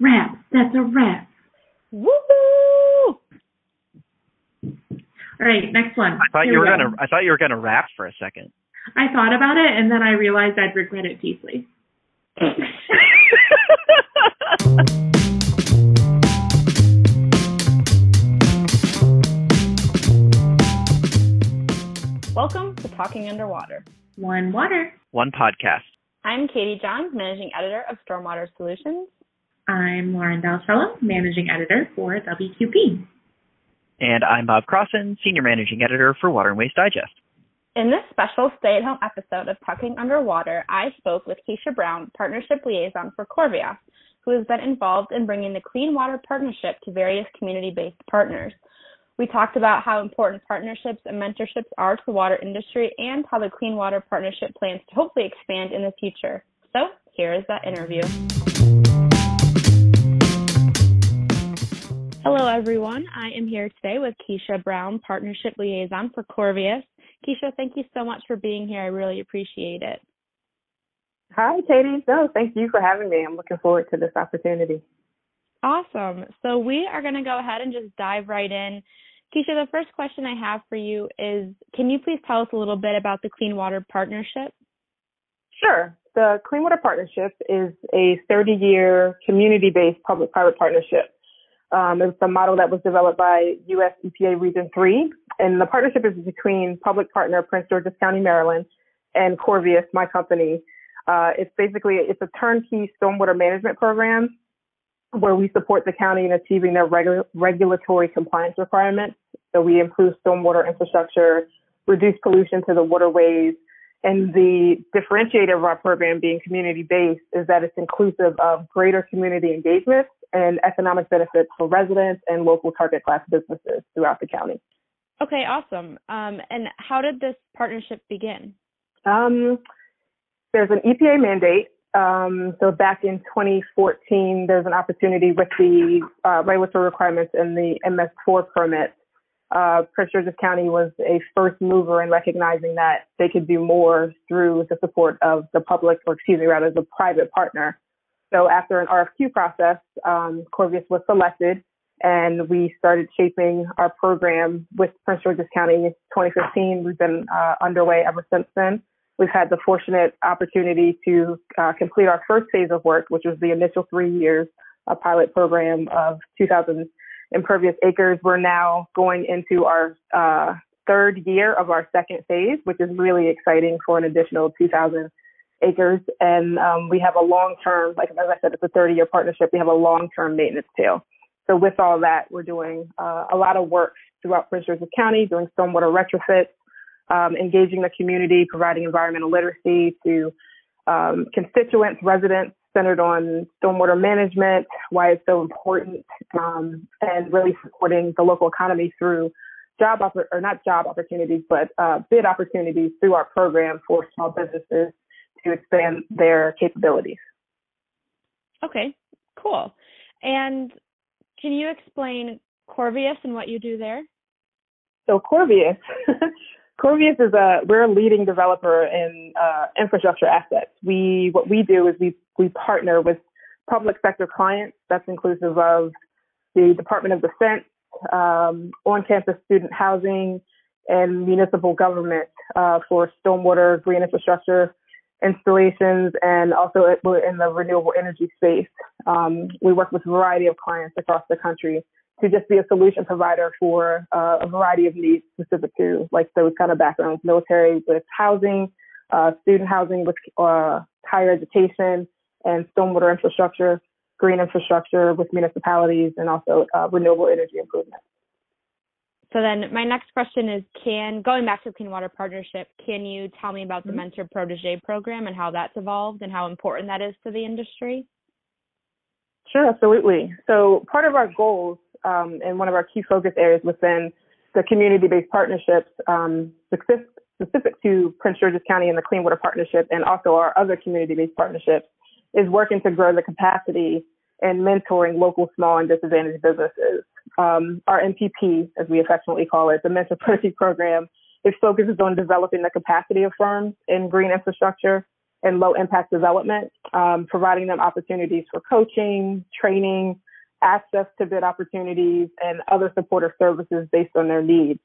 Rap. That's a rap. Woohoo! All right, next one. I thought Here you we were go. gonna. I thought you were gonna rap for a second. I thought about it and then I realized I'd regret it deeply. Welcome to Talking Underwater. One water. One podcast. I'm Katie Johns, Managing Editor of Stormwater Solutions. I'm Lauren Del Ciello, Managing Editor for WQP. And I'm Bob Crossen, Senior Managing Editor for Water and Waste Digest. In this special stay-at-home episode of Talking Underwater, I spoke with Keisha Brown, Partnership Liaison for Corvias, who has been involved in bringing the Clean Water Partnership to various community-based partners. We talked about how important partnerships and mentorships are to the water industry and how the Clean Water Partnership plans to hopefully expand in the future. So, here is that interview. Hello, everyone. I am here today with Keisha Brown, Partnership Liaison for Corvias. Keisha, thank you so much for being here. I really appreciate it. Hi, Katie. No, thank you for having me. I'm looking forward to this opportunity. Awesome. So we are going to go ahead and just dive right in. Keisha, the first question I have for you is can you please tell us a little bit about the Clean Water Partnership? Sure. The Clean Water Partnership is a 30 year community based public private partnership. Um, it's a model that was developed by US EPA Region 3, and the partnership is between public partner Prince George's County, Maryland, and Corvias, my company. Uh, it's basically it's a turnkey stormwater management program where we support the county in achieving their regu- regulatory compliance requirements. So we improve stormwater infrastructure, reduce pollution to the waterways, and the differentiator of our program being community based is that it's inclusive of greater community engagement and economic benefits for residents and local target class businesses throughout the county. Okay, awesome. Um, and how did this partnership begin? Um, there's an EPA mandate. Um, so back in 2014, there's an opportunity with the uh, regulatory requirements and the MS4 permit. Uh, Prince George's County was a first mover in recognizing that they could do more through the support of the public, or excuse me, rather the private partner. So after an RFQ process, um, Corvias was selected and we started shaping our program with Prince George's County in 2015. We've been uh, underway ever since then. We've had the fortunate opportunity to uh, complete our first phase of work, which was the initial three years, a pilot program of 2,000 impervious acres. We're now going into our uh, third year of our second phase, which is really exciting for an additional 2,000 acres. And um, we have a long-term, like as I said, it's a 30-year partnership. We have a long-term maintenance tail. So with all that, we're doing uh, a lot of work throughout Prince George's County, doing stormwater retrofits, um, engaging the community, providing environmental literacy to um, constituents, residents, centered on stormwater management, why it's so important, um, and really supporting the local economy through job oppor- or not job opportunities, but uh, bid opportunities through our program for small businesses to expand their capabilities. Okay, cool. And can you explain Corvias and what you do there? So Corvias, Corvias is a we're a leading developer in uh, infrastructure assets. We what we do is we we partner with public sector clients. That's inclusive of the Department of Defense, um, on-campus student housing, and municipal government uh, for stormwater, green infrastructure installations, and also in the renewable energy space. Um, we work with a variety of clients across the country to just be a solution provider for uh, a variety of needs specific to like those kind of backgrounds, military with housing, uh, student housing with uh, higher education, and stormwater infrastructure, green infrastructure with municipalities, and also uh, renewable energy improvement. So then my next question is can going back to the Clean Water Partnership, can you tell me about the Mm-hmm. Mentor Protege program and how that's evolved and how important that is to the industry? Sure, absolutely. So part of our goals um, and one of our key focus areas within the community-based partnerships, um, specific, specific to Prince George's County and the Clean Water Partnership, and also our other community-based partnerships, is working to grow the capacity and mentoring local small and disadvantaged businesses. Um, our MPP, as we affectionately call it, the Mentor Protege program, it focuses on developing the capacity of firms in green infrastructure and low impact development, um, providing them opportunities for coaching, training, access to bid opportunities, and other supportive services based on their needs.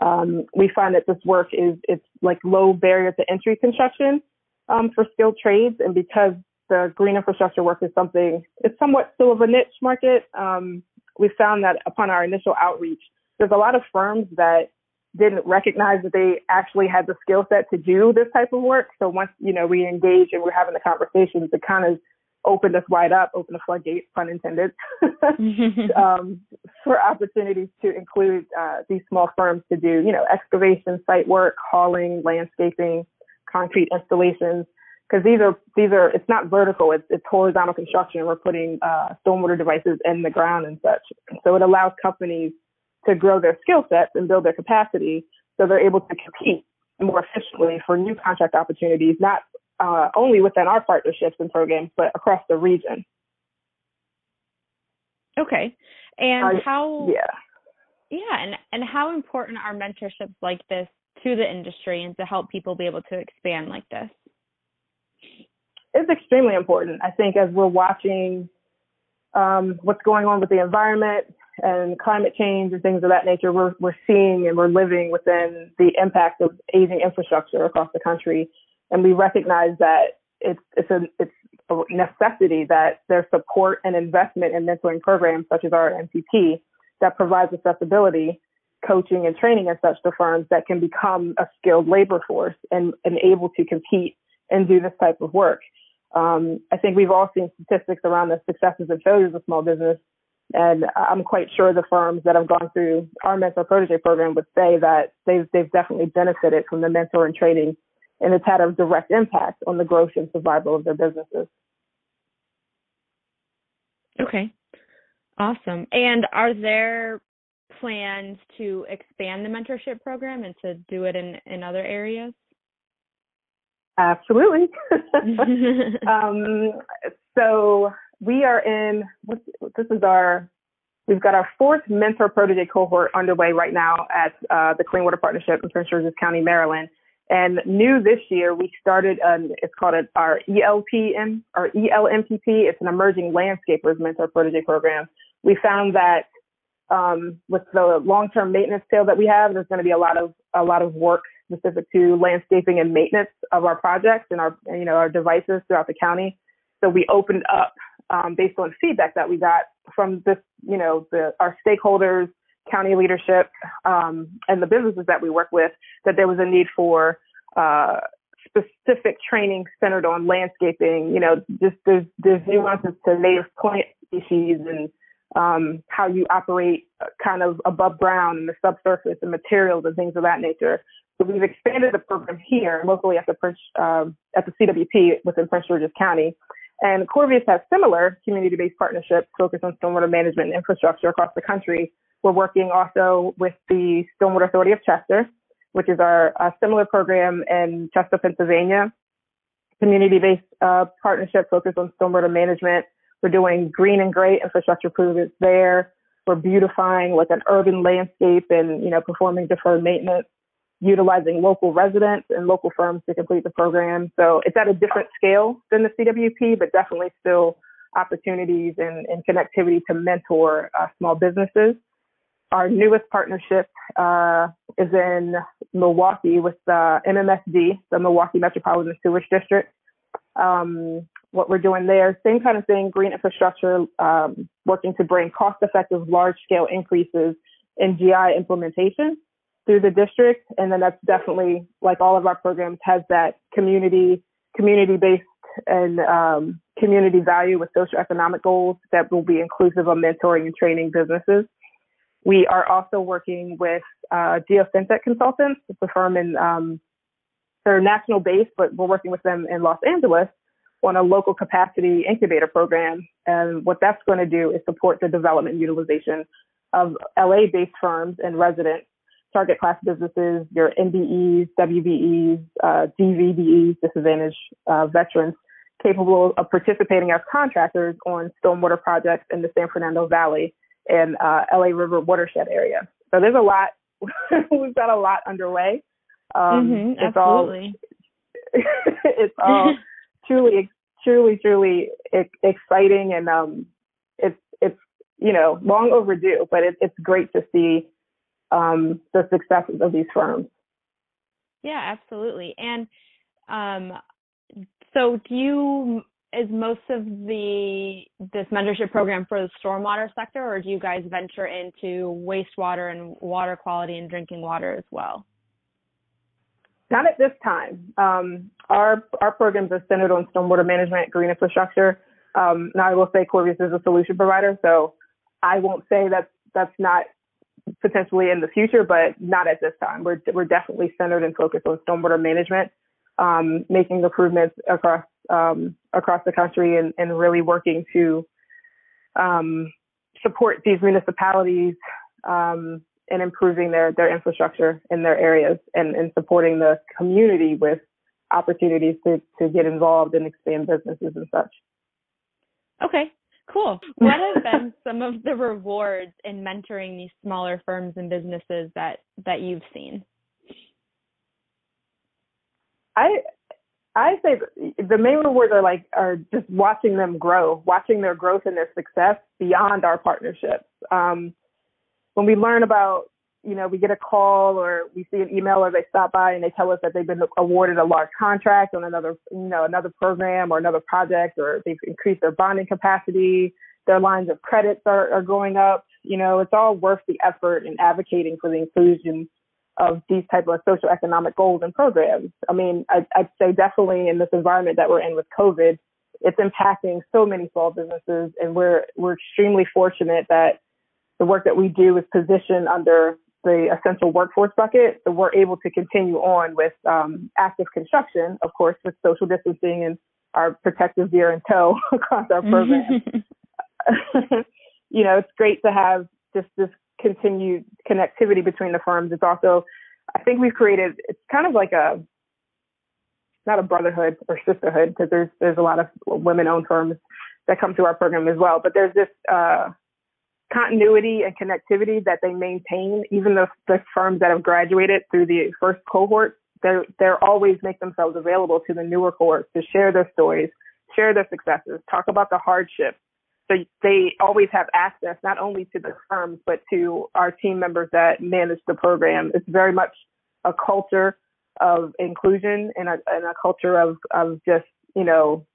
Um, we find that this work is it's like low barrier to entry construction um, for skilled trades, and because the green infrastructure work is something it's somewhat still of a niche market. Um, we found that upon our initial outreach, there's a lot of firms that didn't recognize that they actually had the skill set to do this type of work. So once, you know, we engaged and we're having the conversations, it kind of opened us wide up, opened the floodgates, pun intended, um, for opportunities to include uh, these small firms to do, you know, excavation, site work, hauling, landscaping, concrete installations. Because these are these are it's not vertical, it's it's horizontal construction. We're putting uh, stormwater devices in the ground and such. So it allows companies to grow their skill sets and build their capacity so they're able to compete more efficiently for new contract opportunities, not uh, only within our partnerships and programs, but across the region. Okay. And uh, how yeah. Yeah, and and how important are mentorships like this to the industry and to help people be able to expand like this? It's extremely important. I think as we're watching um, what's going on with the environment, and climate change and things of that nature, we're, we're seeing and we're living within the impact of aging infrastructure across the country. And we recognize that it's, it's a, it's a necessity that there's support and investment in mentoring programs such as our MPP that provides accessibility, coaching and training and such to firms that can become a skilled labor force and, and able to compete and do this type of work. Um, I think we've all seen statistics around the successes and failures of small business and I'm quite sure the firms that have gone through our mentor protege program would say that they've, they've definitely benefited from the mentor and training and it's had a direct impact on the growth and survival of their businesses. Okay. Awesome. And are there plans to expand the mentorship program and to do it in, in other areas? Absolutely. um, so we are in, this is our, we've got our fourth mentor protege cohort underway right now at uh, the Clean Water Partnership in Prince George's County, Maryland. And new this year, we started, um, it's called a, our ELPM or ELMPP. It's an emerging landscapers mentor protege program. We found that um, with the long-term maintenance tail that we have, there's going to be a lot of a lot of work specific to landscaping and maintenance of our projects and our you know our devices throughout the county. So we opened up um, based on feedback that we got from this, you know, the, our stakeholders, county leadership, um, and the businesses that we work with, that there was a need for uh, specific training centered on landscaping. You know, just there's there's nuances to native plant species and um, how you operate kind of above ground and the subsurface and materials and things of that nature. So we've expanded the program here locally at the Prince, um, at the CWP within Prince George's County and Corvias has similar community-based partnerships focused on stormwater management and infrastructure across the country. We're working also with the Stormwater Authority of Chester, which is our similar program in Chester, Pennsylvania. Community-based uh, partnership focused on stormwater management. We're doing green and gray infrastructure improvements there. We're beautifying like an urban landscape and, you know, performing deferred maintenance utilizing local residents and local firms to complete the program. So it's at a different scale than the CWP, but definitely still opportunities and, and connectivity to mentor uh, small businesses. Our newest partnership uh, is in Milwaukee with uh, MMSD, the Milwaukee Metropolitan Sewage District. Um, what we're doing there, same kind of thing, green infrastructure, um, working to bring cost-effective, large-scale increases in GI implementation through the district. And then that's definitely like all of our programs has that community, community based and um, community value with socioeconomic goals that will be inclusive of mentoring and training businesses. We are also working with uh, Geosyntec Consultants. It's a firm in, um, they're national based, but we're working with them in Los Angeles on a local capacity incubator program. And what that's going to do is support the development and utilization of LA based firms and residents target class businesses, your MBEs, WBEs, uh, DVBEs, disadvantaged uh, veterans, capable of participating as contractors on stormwater projects in the San Fernando Valley and uh, LA River watershed area. So there's a lot. we've got a lot underway. Um, mm-hmm, it's absolutely. all it's all truly, truly, truly exciting, and um, it's it's you know long overdue, but it, it's great to see um, the successes of these firms. Yeah, absolutely. And um, so, do you is most of the this mentorship program for the stormwater sector, or do you guys venture into wastewater and water quality and drinking water as well? Not at this time. Um, our our programs are centered on stormwater management, green infrastructure. Um, now, I will say Corvias is a solution provider, so I won't say that that's not potentially in the future, but not at this time. We're we're definitely centered and focused on stormwater management, um, making improvements across um, across the country, and, and really working to um, support these municipalities um, in improving their their infrastructure in their areas, and, and supporting the community with opportunities to to get involved and expand businesses and such. Okay, Cool. What have been some of the rewards in mentoring these smaller firms and businesses that that you've seen? I I say the main rewards are like are just watching them grow, watching their growth and their success beyond our partnerships. Um, when we learn about you know, we get a call or we see an email or they stop by and they tell us that they've been awarded a large contract on another, you know, another program or another project or they've increased their bonding capacity, their lines of credits are, are going up. You know, it's all worth the effort in advocating for the inclusion of these type of social economic goals and programs. I mean, I, I'd say definitely in this environment that we're in with COVID, it's impacting so many small businesses and we're, we're extremely fortunate that the work that we do is positioned under the essential workforce bucket, so we're able to continue on with um, active construction, of course, with social distancing and our protective gear in tow across our program. you know, it's great to have just this continued connectivity between the firms. It's also, I think we've created, it's kind of like a, not a brotherhood or sisterhood because there's there's a lot of women-owned firms that come through our program as well. But there's this uh, continuity and connectivity that they maintain, even the, the firms that have graduated through the first cohort, they're, they're always make themselves available to the newer cohorts to share their stories, share their successes, talk about the hardships. So they always have access not only to the firms, but to our team members that manage the program. It's very much a culture of inclusion and a, and a culture of, of just, you know,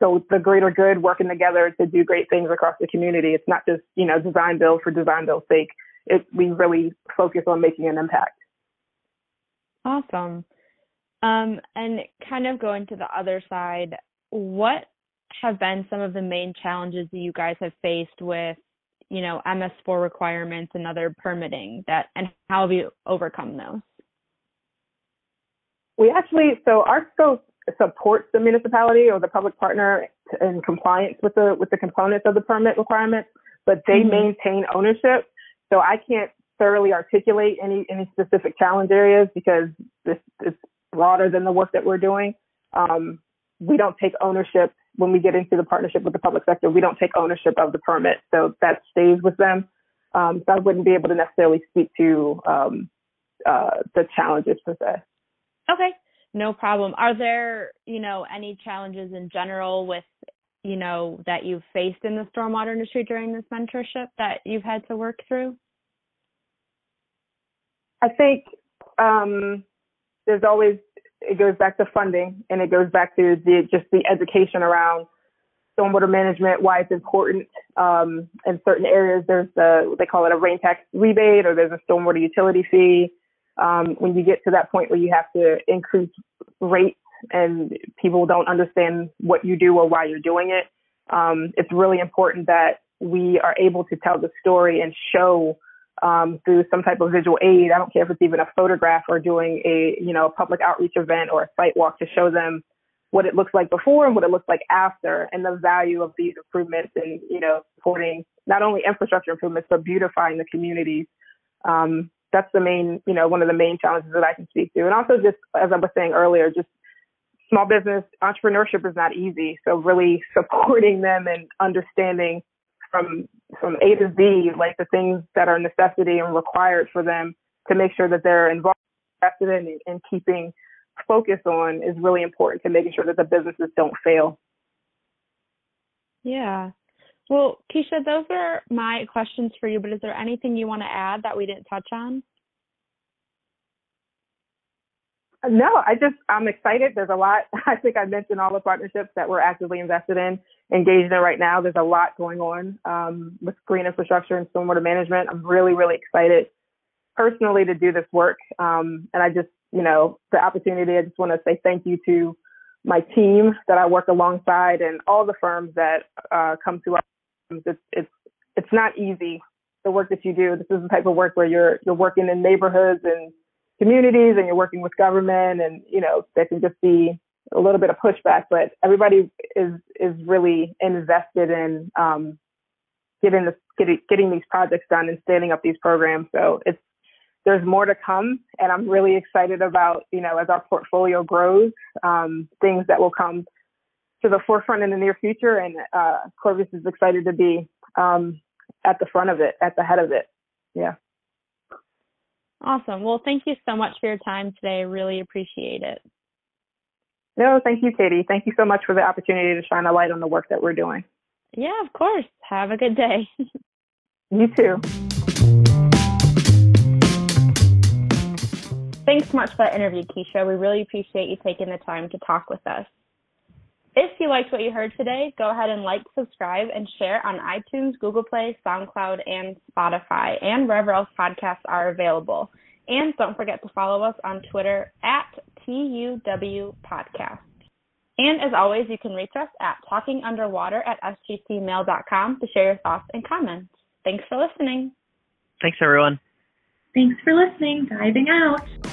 so the greater good working together to do great things across the community. It's not just, you know, design build for design build's sake. It, we really focus on making an impact. Awesome. Um, and kind of going to the other side, what have been some of the main challenges that you guys have faced with, you know, MS4 requirements and other permitting that, and how have you overcome those? We actually, so our scope supports the municipality or the public partner in compliance with the with the components of the permit requirements, but they mm-hmm. maintain ownership. So I can't thoroughly articulate any any specific challenge areas because this is broader than the work that we're doing. Um, we don't take ownership when we get into the partnership with the public sector. We don't take ownership of the permit, so that stays with them. Um, so I wouldn't be able to necessarily speak to um, uh, the challenges per se. Okay. No problem. Are there, you know, any challenges in general with, you know, that you've faced in the stormwater industry during this mentorship that you've had to work through? I think um, there's always it goes back to funding and it goes back to the just the education around stormwater management, why it's important. Um, in certain areas, there's the they call it a rain tax rebate or there's a stormwater utility fee um, when you get to that point where you have to increase rates and people don't understand what you do or why you're doing it, um, it's really important that we are able to tell the story and show um, through some type of visual aid. I don't care if it's even a photograph or doing a you know a public outreach event or a site walk to show them what it looks like before and what it looks like after, and the value of these improvements and you know supporting not only infrastructure improvements but beautifying the communities. Um, that's the main, you know, one of the main challenges that I can speak to. And also just, as I was saying earlier, just small business entrepreneurship is not easy. So really supporting them and understanding from, from A to Z, like the things that are necessity and required for them to make sure that they're involved in, in keeping focus on is really important to making sure that the businesses don't fail. Yeah. Well, Keisha, those are my questions for you, but is there anything you want to add that we didn't touch on? No, I just I'm excited. There's a lot. I think I mentioned all the partnerships that we're actively invested in, engaged in right now. There's a lot going on um, with green infrastructure and stormwater management. I'm really, really excited personally to do this work. Um, and I just, you know, the opportunity. I just want to say thank you to my team that I work alongside and all the firms that uh, come to us. It's it's it's not easy the work that you do. This is the type of work where you're you're working in neighborhoods and communities and you're working with government and you know there can just be a little bit of pushback but everybody is is really invested in um, getting this getting getting these projects done and standing up these programs so it's there's more to come and i'm really excited about you know as our portfolio grows um, things that will come to the forefront in the near future and uh, Corvias is excited to be um, at the front of it at the head of it yeah Awesome. Well, thank you so much for your time today. I really appreciate it. No, thank you, Katie. Thank you so much for the opportunity to shine a light on the work that we're doing. Yeah, of course. Have a good day. you too. Thanks so much for that interview, Keisha. We really appreciate you taking the time to talk with us. If you liked what you heard today, go ahead and like, subscribe, and share on iTunes, Google Play, SoundCloud, and Spotify, and wherever else podcasts are available. And don't forget to follow us on Twitter at TUW Podcast. And as always, you can reach us at talkingunderwater at sgcmail.com to share your thoughts and comments. Thanks for listening. Thanks, everyone. Thanks for listening. Diving out.